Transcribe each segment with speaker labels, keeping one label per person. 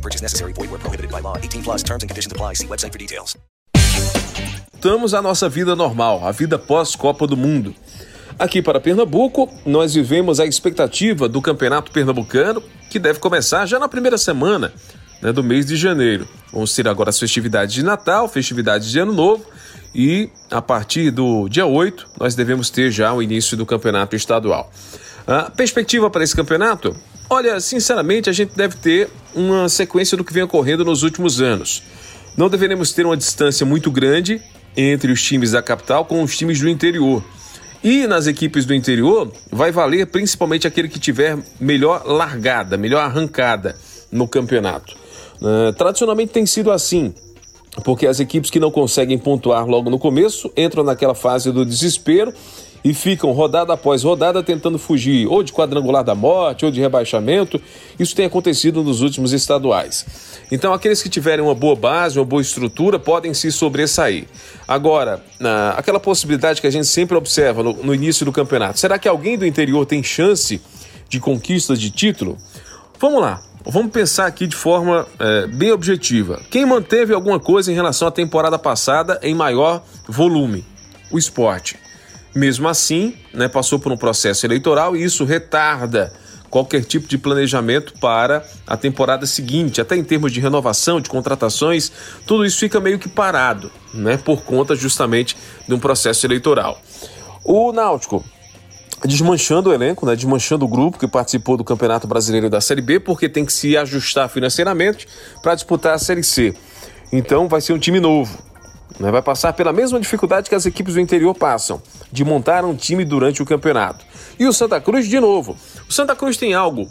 Speaker 1: No purchase necessary. Void where prohibited by law. 18 plus terms and conditions apply. See website for details.
Speaker 2: Voltamos à nossa vida normal, a vida pós-Copa do Mundo. Aqui para Pernambuco, nós vivemos a expectativa do Campeonato Pernambucano, que deve começar já na primeira semana né, do mês de janeiro. Vamos ter agora as festividades de Natal, festividades de Ano Novo e a partir do dia 8 nós devemos ter já o início do campeonato estadual. A perspectiva para esse campeonato? Olha, sinceramente, a gente deve ter uma sequência do que vem ocorrendo nos últimos anos. Não deveremos ter uma distância muito grande entre os times da capital com os times do interior. E nas equipes do interior, vai valer principalmente aquele que tiver melhor largada, melhor arrancada no campeonato. Uh, tradicionalmente tem sido assim, porque as equipes que não conseguem pontuar logo no começo entram naquela fase do desespero e ficam rodada após rodada tentando fugir ou de quadrangular da morte ou de rebaixamento. Isso tem acontecido nos últimos estaduais. Então, aqueles que tiverem uma boa base, uma boa estrutura, podem se sobressair. Agora, aquela possibilidade que a gente sempre observa no, início do campeonato: será que alguém do interior tem chance de conquista de título? Vamos lá. Vamos pensar aqui de forma é, bem objetiva. Quem manteve alguma coisa em relação à temporada passada em maior volume? O esporte. Mesmo assim, né, passou por um processo eleitoral e isso retarda qualquer tipo de planejamento para a temporada seguinte, até em termos de renovação, de contratações, tudo isso fica meio que parado, né, por conta justamente de um processo eleitoral. O Náutico desmanchando o elenco, né, desmanchando o grupo que participou do Campeonato Brasileiro da Série B, porque tem que se ajustar financeiramente para disputar a Série C. Então vai ser um time novo, né, vai passar pela mesma dificuldade que as equipes do interior passam, de montar um time durante o campeonato. E o Santa Cruz, de novo. O Santa Cruz tem algo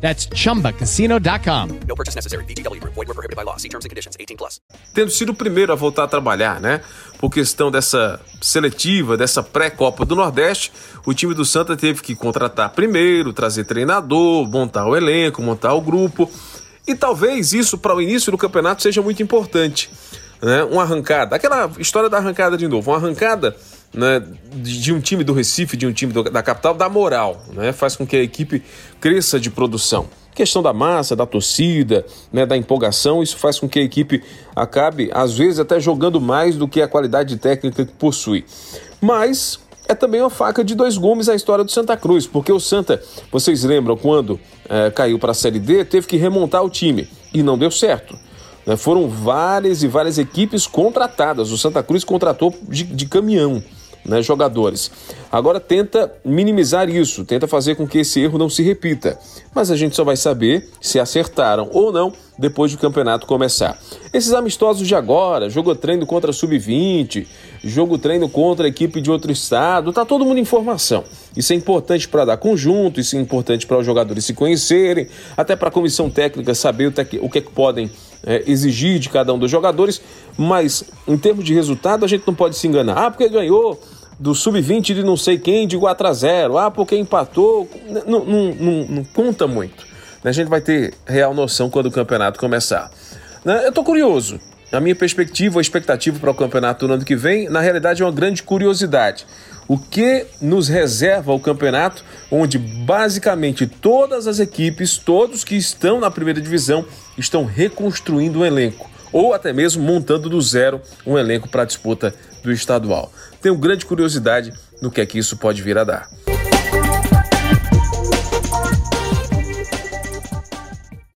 Speaker 3: That's chumbacasino.com.
Speaker 1: No purchase necessary. Group. Void were prohibited by law. See terms and conditions. 18 plus.
Speaker 2: Tendo sido o primeiro a voltar a trabalhar, né? Por questão dessa seletiva, dessa pré-copa do Nordeste, o time do Santa teve que contratar primeiro, trazer treinador, montar o elenco, montar o grupo. E talvez isso para o início do campeonato seja muito importante. Né? Uma arrancada, aquela história da arrancada de novo, uma arrancada né, de um time do Recife, de um time do, da capital, dá moral, né, faz com que a equipe cresça de produção. Questão da massa, da torcida, né, da empolgação, isso faz com que a equipe acabe, às vezes, até jogando mais do que a qualidade técnica que possui. Mas é também uma faca de dois gumes a história do Santa Cruz, porque o Santa, vocês lembram, quando é, caiu para a Série D, teve que remontar o time e não deu certo. Né, foram várias e várias equipes contratadas. O Santa Cruz contratou de, de caminhão né, jogadores. Agora tenta minimizar isso, tenta fazer com que esse erro não se repita. Mas a gente só vai saber se acertaram ou não depois do campeonato começar. Esses amistosos de agora, jogo treino contra sub-20, jogo treino contra equipe de outro estado, tá todo mundo em formação. Isso é importante para dar conjunto, isso é importante para os jogadores se conhecerem, até para a comissão técnica saber o, que, o que, é que podem é, exigir de cada um dos jogadores, mas em termos de resultado a gente não pode se enganar. Ah, porque ganhou do sub-20 de não sei quem de 4 a 0. Ah, porque empatou. Não, não, não, não conta muito. A gente vai ter real noção quando o campeonato começar. Né, eu estou curioso. A minha perspectiva, a expectativa para o campeonato no ano que vem, na realidade, é uma grande curiosidade. O que nos reserva o campeonato, onde basicamente todas as equipes, todos que estão na primeira divisão, estão reconstruindo o elenco, ou até mesmo montando do zero um elenco para a disputa do estadual. Tenho grande curiosidade no que é que isso pode vir a dar.